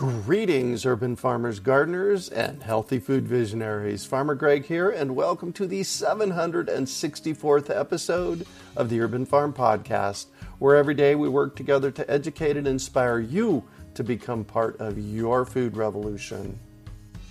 Greetings, urban farmers, gardeners, and healthy food visionaries. Farmer Greg here, and welcome to the 764th episode of the Urban Farm Podcast, where every day we work together to educate and inspire you to become part of your food revolution.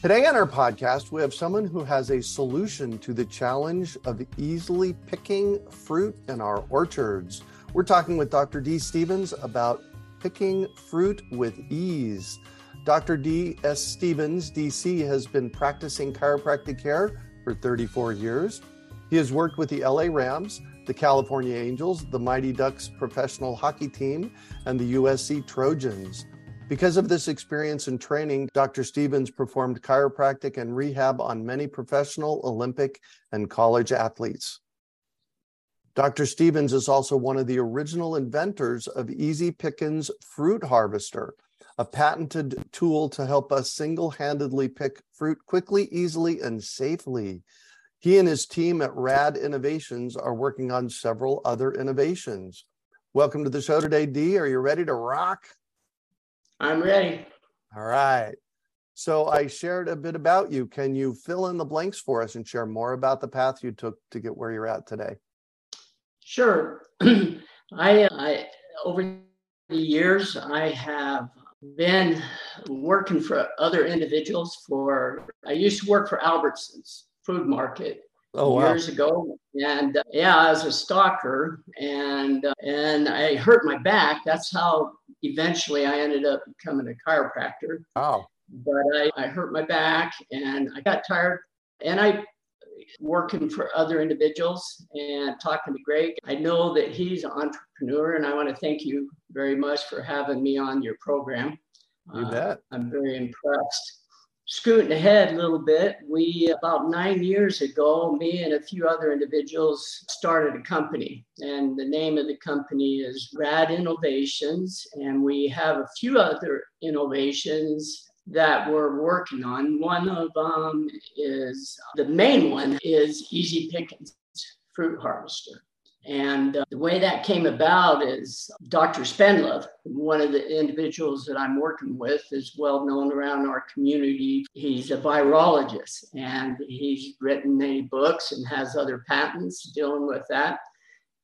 Today on our podcast, we have someone who has a solution to the challenge of easily picking fruit in our orchards. We're talking with Dr. Dee Stevens about picking fruit with ease. Dr. D.S. Stevens, DC, has been practicing chiropractic care for 34 years. He has worked with the LA Rams, the California Angels, the Mighty Ducks professional hockey team, and the USC Trojans. Because of this experience and training, Dr. Stevens performed chiropractic and rehab on many professional, Olympic, and college athletes. Dr. Stevens is also one of the original inventors of Easy Pickins Fruit Harvester, a patented tool to help us single handedly pick fruit quickly, easily, and safely. He and his team at RAD Innovations are working on several other innovations. Welcome to the show today, Dee. Are you ready to rock? I'm ready. All right. So I shared a bit about you. Can you fill in the blanks for us and share more about the path you took to get where you're at today? Sure. I, uh, I over the years I have been working for other individuals for i used to work for albertsons food market oh, years wow. ago and uh, yeah i was a stalker and uh, and i hurt my back. That's how eventually i ended up becoming a chiropractor. Oh. But I, I hurt my back and i got tired and i working for other individuals and talking to Greg. I know that he's an entrepreneur, and I want to thank you very much for having me on your program. You uh. I'm very impressed. Scooting ahead a little bit, we about nine years ago, me and a few other individuals started a company, and the name of the company is Rad Innovations, and we have a few other innovations that we're working on. One of them is the main one is Easy Pickins Fruit Harvester. And uh, the way that came about is Dr. Spendlove, one of the individuals that I'm working with, is well known around our community. He's a virologist and he's written many books and has other patents dealing with that.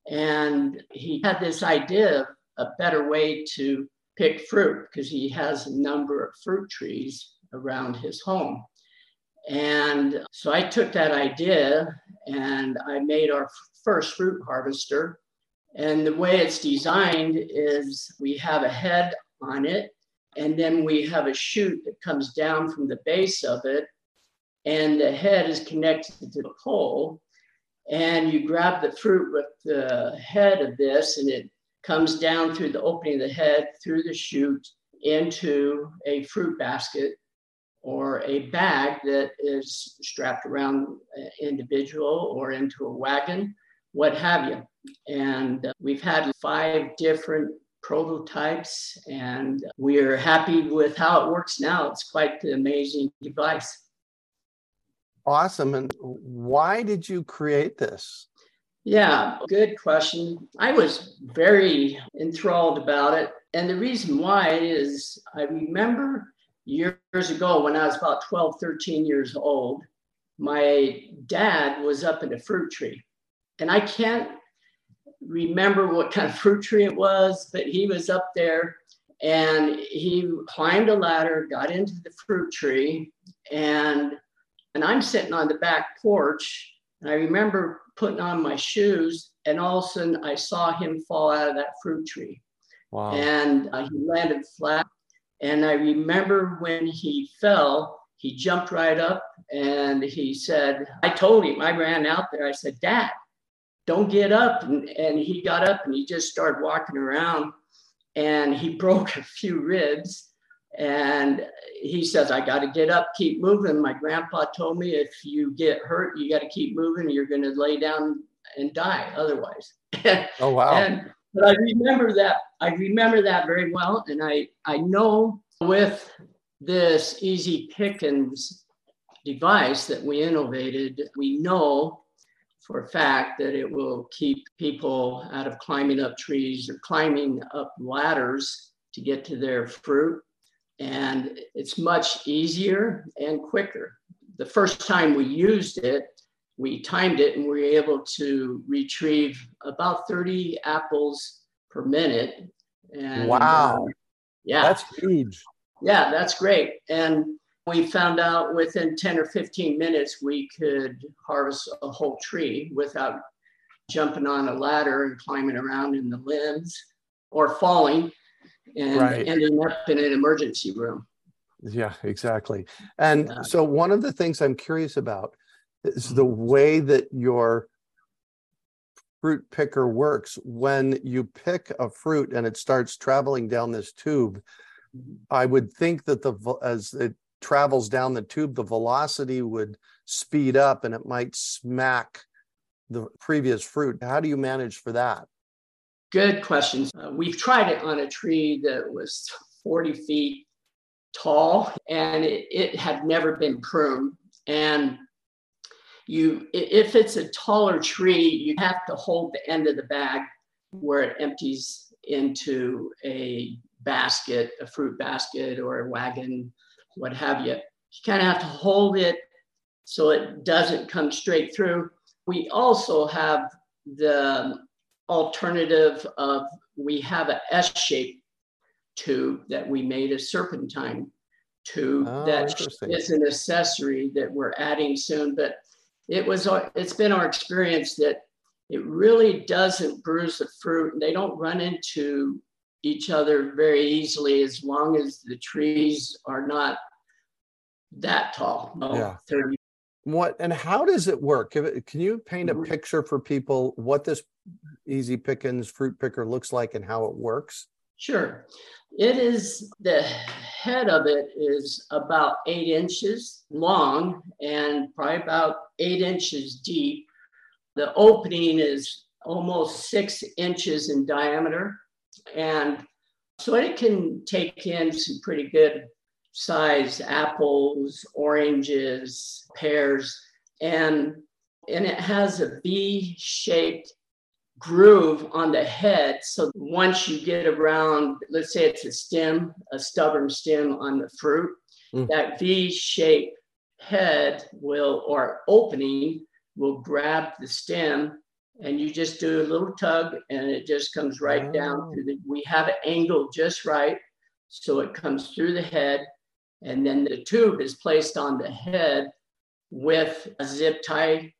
And he had this idea of a better way to pick fruit because he has a number of fruit trees around his home. And so I took that idea and I made our first fruit harvester. And the way it's designed is we have a head on it, and then we have a chute that comes down from the base of it, and the head is connected to the pole. And you grab the fruit with the head of this, and it comes down through the opening of the head, through the chute, into a fruit basket or a bag that is strapped around an individual or into a wagon, what have you. And uh, we've had five different prototypes, and we're happy with how it works now. It's quite the amazing device. Awesome. And why did you create this? Yeah, good question. I was very enthralled about it. And the reason why is I remember years ago when I was about 12, 13 years old, my dad was up in a fruit tree. And I can't remember what kind of fruit tree it was, but he was up there and he climbed a ladder, got into the fruit tree, and and I'm sitting on the back porch. And I remember putting on my shoes, and all of a sudden I saw him fall out of that fruit tree. Wow. And uh, he landed flat. And I remember when he fell, he jumped right up and he said, I told him, I ran out there. I said, Dad, don't get up. And, and he got up and he just started walking around and he broke a few ribs. And he says, I got to get up, keep moving. My grandpa told me if you get hurt, you got to keep moving. You're going to lay down and die otherwise. oh, wow. and, but I remember that. I remember that very well. And I, I know with this Easy Pickins device that we innovated, we know for a fact that it will keep people out of climbing up trees or climbing up ladders to get to their fruit. And it's much easier and quicker. The first time we used it, we timed it and we were able to retrieve about 30 apples per minute. And, wow. Uh, yeah. That's huge. Yeah, that's great. And we found out within 10 or 15 minutes we could harvest a whole tree without jumping on a ladder and climbing around in the limbs or falling and right. ending up in an emergency room. Yeah, exactly. And yeah. so, one of the things I'm curious about is the way that your fruit picker works. When you pick a fruit and it starts traveling down this tube, mm-hmm. I would think that the as it travels down the tube, the velocity would speed up and it might smack the previous fruit. How do you manage for that? Good questions. Uh, we've tried it on a tree that was 40 feet tall and it, it had never been pruned. And you, if it's a taller tree, you have to hold the end of the bag where it empties into a basket, a fruit basket or a wagon what have you. You kind of have to hold it so it doesn't come straight through. We also have the alternative of we have an S-shaped tube that we made a serpentine tube oh, that is an accessory that we're adding soon. But it was it's been our experience that it really doesn't bruise the fruit. And they don't run into each other very easily as long as the trees are not that tall. Oh, yeah. 30. What and how does it work? Can you paint a mm-hmm. picture for people what this Easy Pickins fruit picker looks like and how it works? Sure. It is the head of it is about eight inches long and probably about eight inches deep. The opening is almost six inches in diameter. And so it can take in some pretty good sized apples, oranges, pears, and, and it has a V shaped groove on the head. So once you get around, let's say it's a stem, a stubborn stem on the fruit, mm. that V shaped head will, or opening, will grab the stem and you just do a little tug and it just comes right oh. down through the we have it angled just right so it comes through the head and then the tube is placed on the head with a zip tie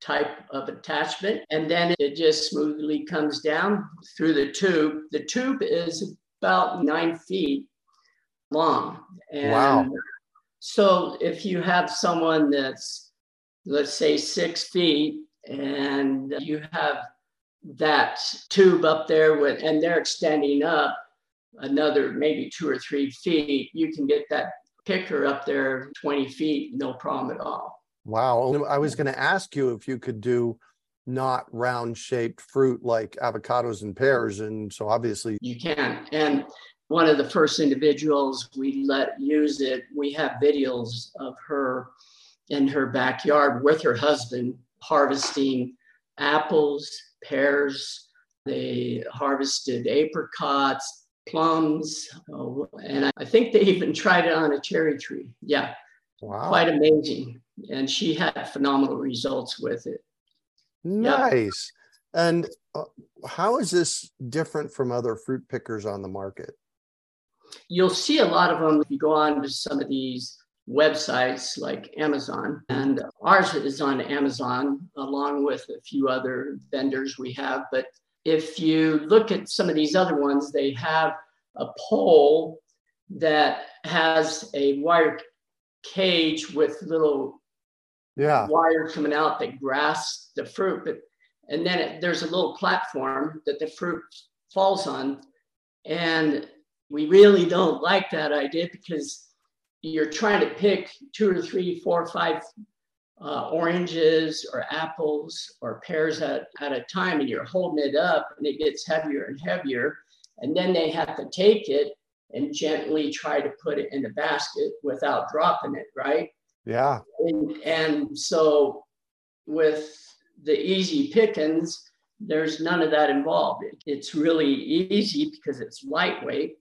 type of attachment. And then it just smoothly comes down through the tube. The tube is about nine feet long. And wow. so if you have someone that's let's say six feet and you have that tube up there with, and they're extending up another maybe two or three feet, you can get that picker up there 20 feet, no problem at all. Wow. I was going to ask you if you could do not round shaped fruit like avocados and pears. And so obviously you can. And one of the first individuals we let use it, we have videos of her in her backyard with her husband harvesting apples, pears. They harvested apricots, plums, oh, and I think they even tried it on a cherry tree. Yeah, wow, quite amazing. And she had phenomenal results with it. Nice. And uh, how is this different from other fruit pickers on the market? You'll see a lot of them if you go on to some of these websites like Amazon. And ours is on Amazon along with a few other vendors we have. But if you look at some of these other ones, they have a pole that has a wire cage with little yeah. wire coming out that grasps the fruit. But and then it, there's a little platform that the fruit falls on. And we really don't like that idea because you're trying to pick two or three, four, five uh, oranges or apples or pears at, at a time, and you're holding it up and it gets heavier and heavier. And then they have to take it and gently try to put it in the basket without dropping it, right? Yeah. And, and so with the easy pickings, there's none of that involved. It's really easy because it's lightweight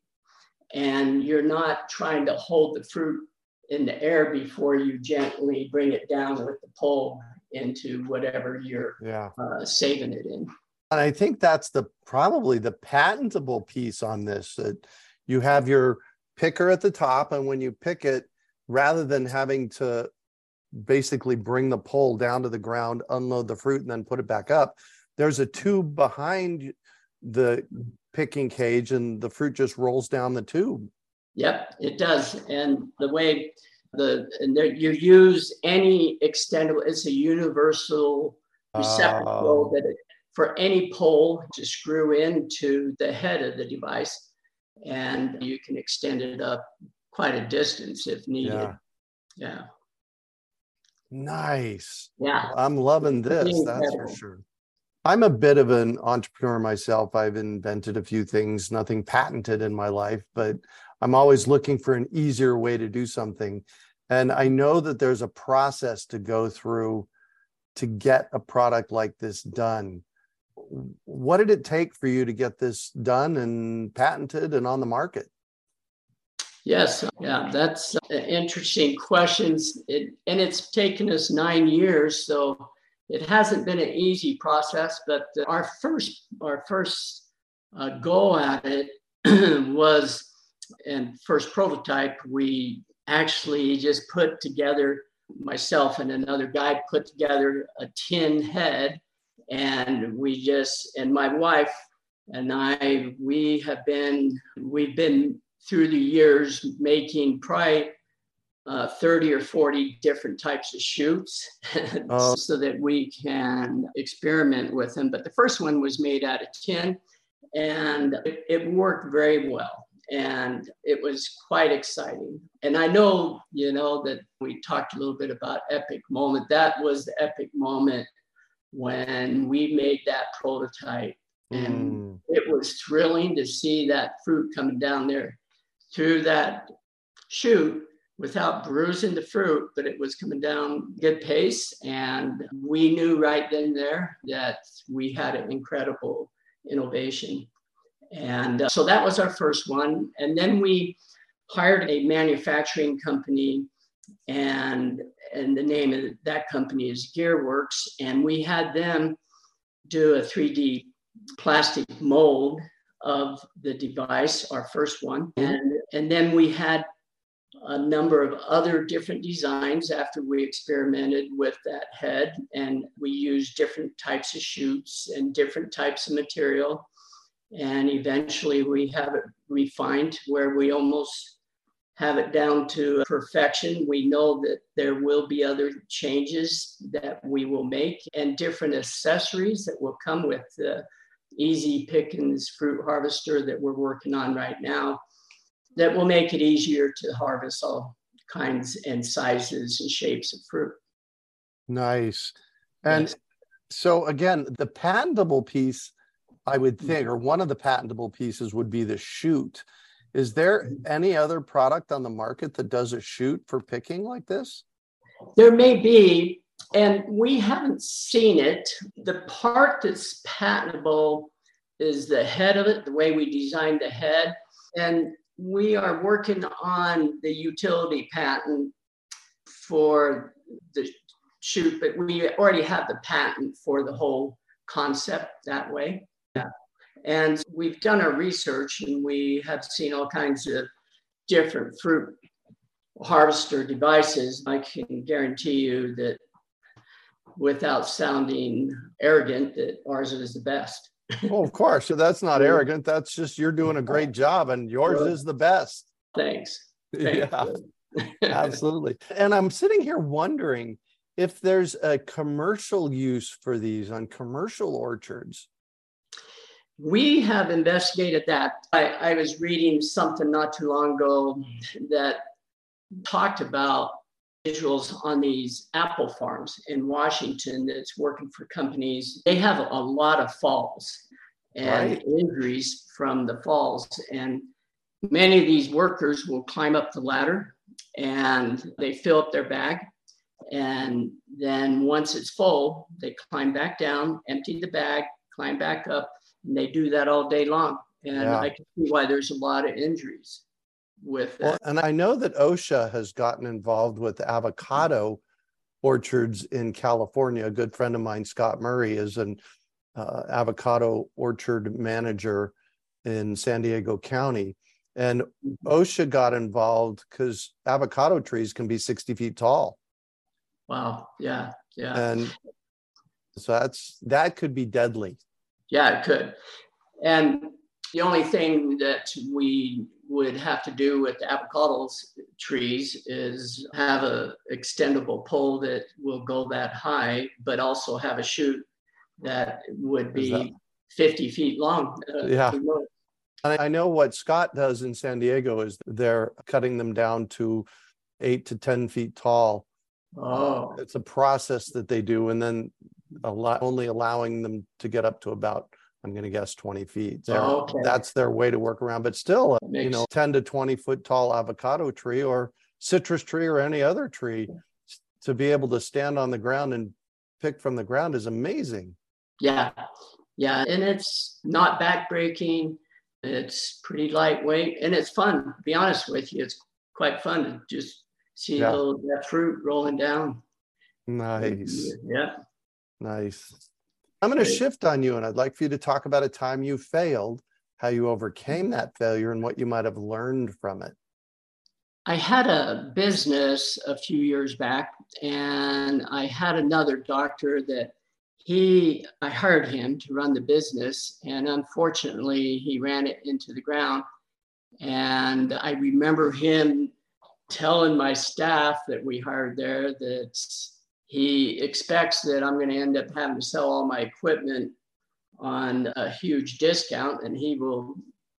and you're not trying to hold the fruit in the air before you gently bring it down with the pole into whatever you're yeah. uh, saving it in. And I think that's the probably the patentable piece on this that you have your picker at the top, and when you pick it, rather than having to basically bring the pole down to the ground, unload the fruit, and then put it back up, there's a tube behind the picking cage, and the fruit just rolls down the tube. Yep, it does. And the way the and there, you use any extendable, it's a universal receptacle uh, that it, for any pole to screw into the head of the device, and you can extend it up quite a distance if needed. Yeah. yeah. Nice. Yeah. I'm loving this. That's for sure. I'm a bit of an entrepreneur myself. I've invented a few things, nothing patented in my life, but I'm always looking for an easier way to do something. And I know that there's a process to go through to get a product like this done. What did it take for you to get this done and patented and on the market? Yes, yeah, that's interesting questions. It, and it's taken us nine years, so it hasn't been an easy process. But our first, our first uh, go at it was, and first prototype, we actually just put together myself and another guy put together a tin head. And we just and my wife and i we have been we've been through the years making probably uh, 30 or 40 different types of chutes oh. so that we can experiment with them. But the first one was made out of tin and it, it worked very well and it was quite exciting. And I know, you know, that we talked a little bit about epic moment. That was the epic moment when we made that prototype. And mm. it was thrilling to see that fruit coming down there through that chute without bruising the fruit, but it was coming down good pace. And we knew right then there that we had an incredible innovation. And uh, so that was our first one. And then we hired a manufacturing company, and, and the name of that company is Gearworks. And we had them do a 3D plastic mold of the device, our first one. And, and then we had a number of other different designs after we experimented with that head. And we used different types of chutes and different types of material and eventually we have it refined where we almost have it down to perfection. We know that there will be other changes that we will make and different accessories that will come with the Easy Pickins fruit harvester that we're working on right now that will make it easier to harvest all kinds and sizes and shapes of fruit. Nice. And yes. so again, the patentable piece I would mm. think, or one of the patentable pieces would be the chute. Is there mm. any other product on the market that does a chute for picking like this? There may be, and we haven't seen it. The part that's patentable is the head of it, the way we designed the head. And we are working on the utility patent for the chute, but we already have the patent for the whole concept that way. And we've done our research and we have seen all kinds of different fruit harvester devices. I can guarantee you that without sounding arrogant, that ours is the best. well, of course. So that's not arrogant. That's just you're doing a great job and yours is the best. Thanks. Thanks. Yeah. Absolutely. And I'm sitting here wondering if there's a commercial use for these on commercial orchards. We have investigated that. I, I was reading something not too long ago that talked about individuals on these apple farms in Washington that's working for companies. They have a lot of falls and right. injuries from the falls. And many of these workers will climb up the ladder and they fill up their bag. And then once it's full, they climb back down, empty the bag, climb back up, and they do that all day long. And yeah. I can see why there's a lot of injuries with that. Well, and I know that OSHA has gotten involved with avocado orchards in California. A good friend of mine, Scott Murray, is an uh, avocado orchard manager in San Diego County. And mm-hmm. OSHA got involved because avocado trees can be 60 feet tall. Wow. Yeah. Yeah. And so that's that could be deadly. Yeah, it could. And the only thing that we would have to do with the avocado trees is have a extendable pole that will go that high, but also have a chute that would be that? 50 feet long. Uh, yeah. I know what Scott does in San Diego is they're cutting them down to eight to 10 feet tall. Oh. It's a process that they do, and then a lot, only allowing them to get up to about, I'm going to guess 20 feet. Oh, okay. That's their way to work around. But still, you know, 10 to 20 foot tall avocado tree or citrus tree or any other tree to be able to stand on the ground and pick from the ground is amazing. Yeah. Yeah. And it's not backbreaking. It's pretty lightweight and it's fun. To be honest with you, it's quite fun to just see yeah. little, that fruit rolling down. Nice. Yeah. Nice. I'm going to shift on you and I'd like for you to talk about a time you failed, how you overcame that failure, and what you might have learned from it. I had a business a few years back, and I had another doctor that he i hired him to run the business and unfortunately he ran it into the ground and i remember him telling my staff that we hired there that he expects that i'm going to end up having to sell all my equipment on a huge discount and he will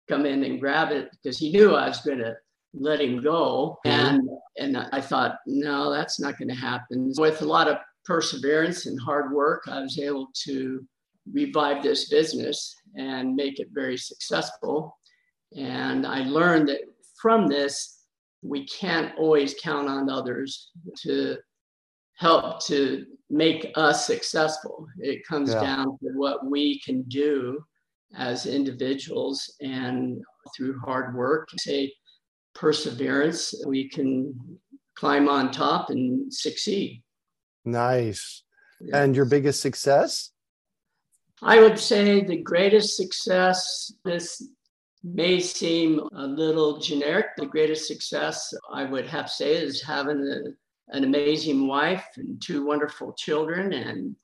come in and grab it because he knew i was going to let him go mm-hmm. and and i thought no that's not going to happen with a lot of perseverance and hard work, I was able to revive this business and make it very successful. And I learned that from this, we can't always count on others to help to make us successful. It comes yeah. down to what we can do as individuals and through hard work, say perseverance, we can climb on top and succeed. Nice. And your biggest success? I would say the greatest success, this may seem a little generic. The greatest success I would have to say is having a, an amazing wife and two wonderful children and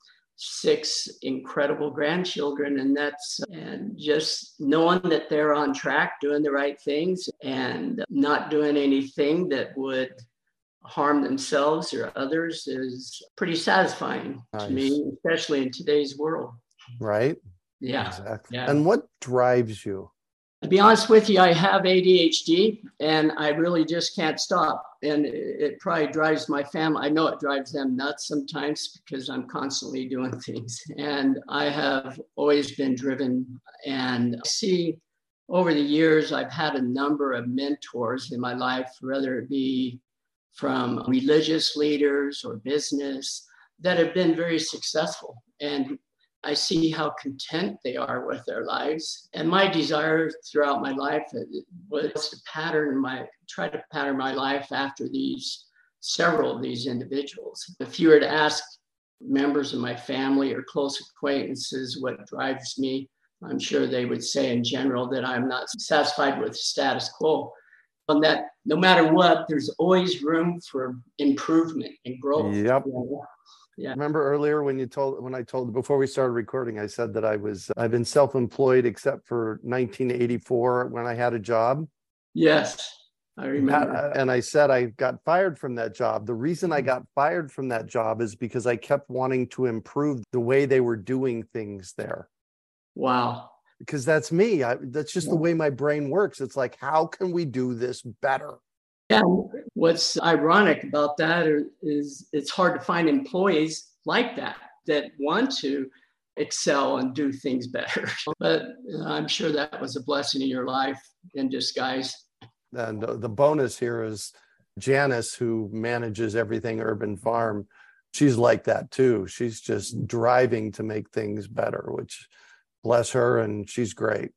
six incredible grandchildren and that's and just knowing that they're on track doing the right things and not doing anything that would harm themselves or others is pretty satisfying nice. to me, especially in today's world. Right? Yeah. Exactly. Yeah. And what drives you? To be honest with you, I have ADHD and I really just can't stop. And it probably drives my family. I know it drives them nuts sometimes because I'm constantly doing things. And I have always been driven and I see over the years, I've had a number of mentors in my life, whether it be from religious leaders or business that have been very successful. And I see how content they are with their lives. And my desire throughout my life uh, was to pattern my, try to pattern my life after these, several of these individuals. If you were to ask members of my family or close acquaintances what drives me, I'm sure they would say in general that I'm not satisfied with status quo. And that no matter what, there's always room for improvement and growth. Yep. Yeah. Remember earlier when you told when I told before we started recording, I said that I was I've been self-employed except for 1984 when I had a job. Yes. I remember. Uh, and I said I got fired from that job. The reason I mm. got fired from that job is because I kept wanting to improve the way they were doing things there. Wow. Because that's me. I, that's just yeah. the way my brain works. It's like, how can we do this better? Yeah. What's ironic about that is it's hard to find employees like that that want to excel and do things better. But uh, I'm sure that was a blessing in your life in disguise. And the bonus here is Janice, who manages everything Urban Farm. She's like that too. She's just driving to make things better, which bless her, and she's great.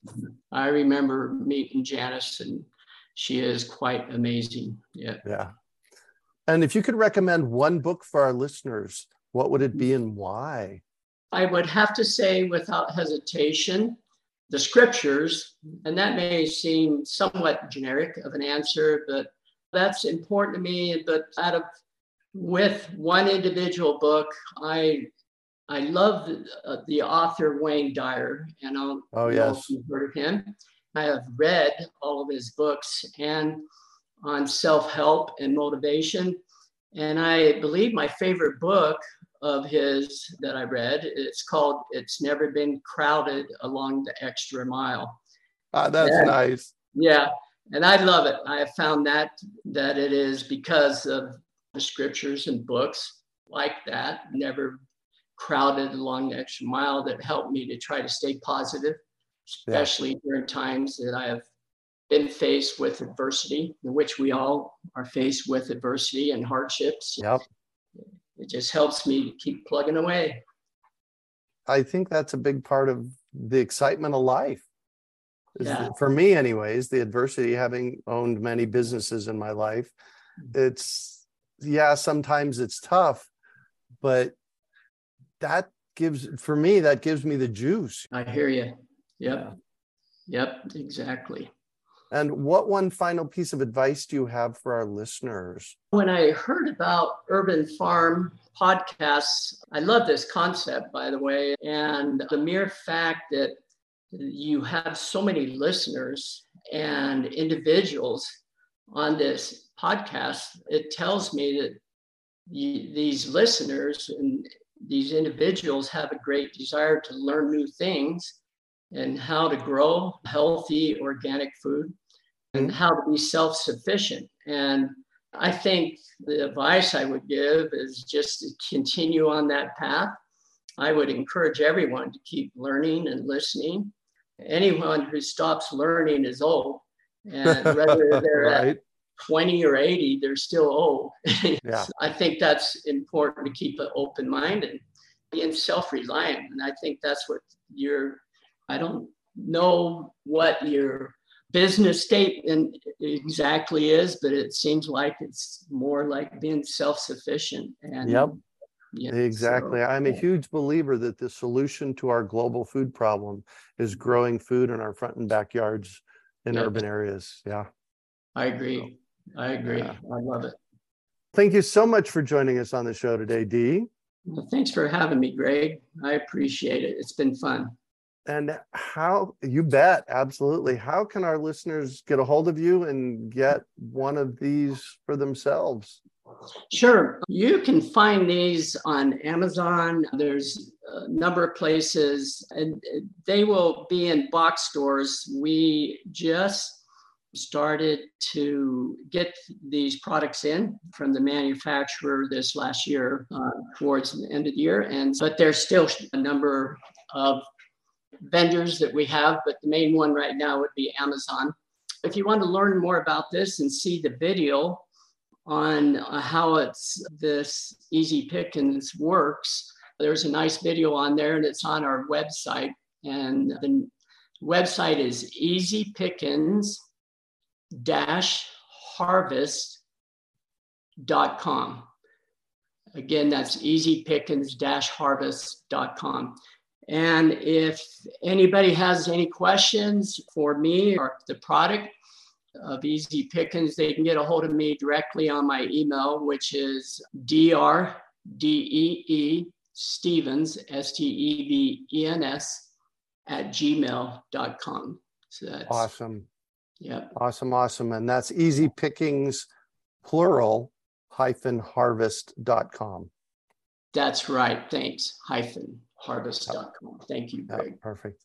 I remember meeting Janice and she is quite amazing. Yeah. Yeah. And if you could recommend one book for our listeners, what would it be and why? I would have to say, without hesitation, the scriptures. And that may seem somewhat generic of an answer, but that's important to me. But out of with one individual book, I I love the, uh, the author Wayne Dyer, and I'll oh yes, you've heard of him. I have read all of his books and on self help and motivation. And I believe my favorite book of his that I read, it's called It's Never Been Crowded Along the Extra Mile. Ah, that's and, nice. Yeah. And I love it. I have found that that it is because of the scriptures and books like that, never crowded along the extra mile that helped me to try to stay positive especially yeah. during times that I have been faced with adversity, in which we all are faced with adversity and hardships. Yep. It just helps me keep plugging away. I think that's a big part of the excitement of life. Yeah. For me, anyways, the adversity, having owned many businesses in my life, mm-hmm. it's, yeah, sometimes it's tough, but that gives, for me, that gives me the juice. I hear you. Yep. Yep, exactly. And what one final piece of advice do you have for our listeners? When I heard about Urban Farm podcasts, I love this concept, by the way. And the mere fact that you have so many listeners and individuals on this podcast, it tells me that you, these listeners and these individuals have a great desire to learn new things and how to grow healthy organic food and mm-hmm. how to be self sufficient. And I think the advice I would give is just to continue on that path. I would encourage everyone to keep learning and listening. Anyone who stops learning is old. And whether they're right. at 20 or 80, they're still old. yeah. I think that's important to keep an open mind and being self reliant. And I think that's what you're I don't know what your business statement exactly is, but it seems like it's more like being self-sufficient. And yep. Yeah, exactly. So, I'm a huge believer that the solution to our global food problem is growing food in our front and backyards in yeah. urban areas. Yeah. I agree. I agree. Yeah. I love it. Thank you so much for joining us on the show today, Dee. Well, thanks for having me, Greg. I appreciate it. It's been fun. And how you bet, absolutely. How can our listeners get a hold of you and get one of these for themselves? Sure. You can find these on Amazon. There's a number of places, and they will be in box stores. We just started to get these products in from the manufacturer this last year uh, towards the end of the year and but there's still a number of vendors that we have, but the main one right now would be Amazon. If you want to learn more about this and see the video on uh, how it's this easy pickings works, There's a nice video on there, and it's on our website. And the website is easy easypickins harvest.com. Again, that's easy easypickins harvest.com. And if anybody has any questions for me or the product of Easy Pickins, they can get a hold of me directly on my email, which is drdee Stevens, S T E V E N S, at gmail.com. So that's awesome. Yeah. Awesome, awesome. And that's Easy Pickings, plural, hyphen harvest.com. That's right. Thanks. Hyphen harvest.com. Thank you, Greg. perfect.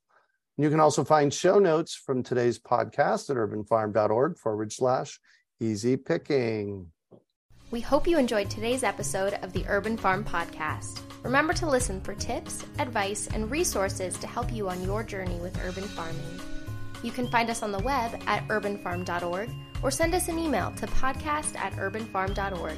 You can also find show notes from today's podcast at urbanfarm.org forward slash easy picking. We hope you enjoyed today's episode of the Urban Farm Podcast. Remember to listen for tips, advice, and resources to help you on your journey with urban farming. You can find us on the web at urbanfarm.org or send us an email to podcast at urbanfarm.org.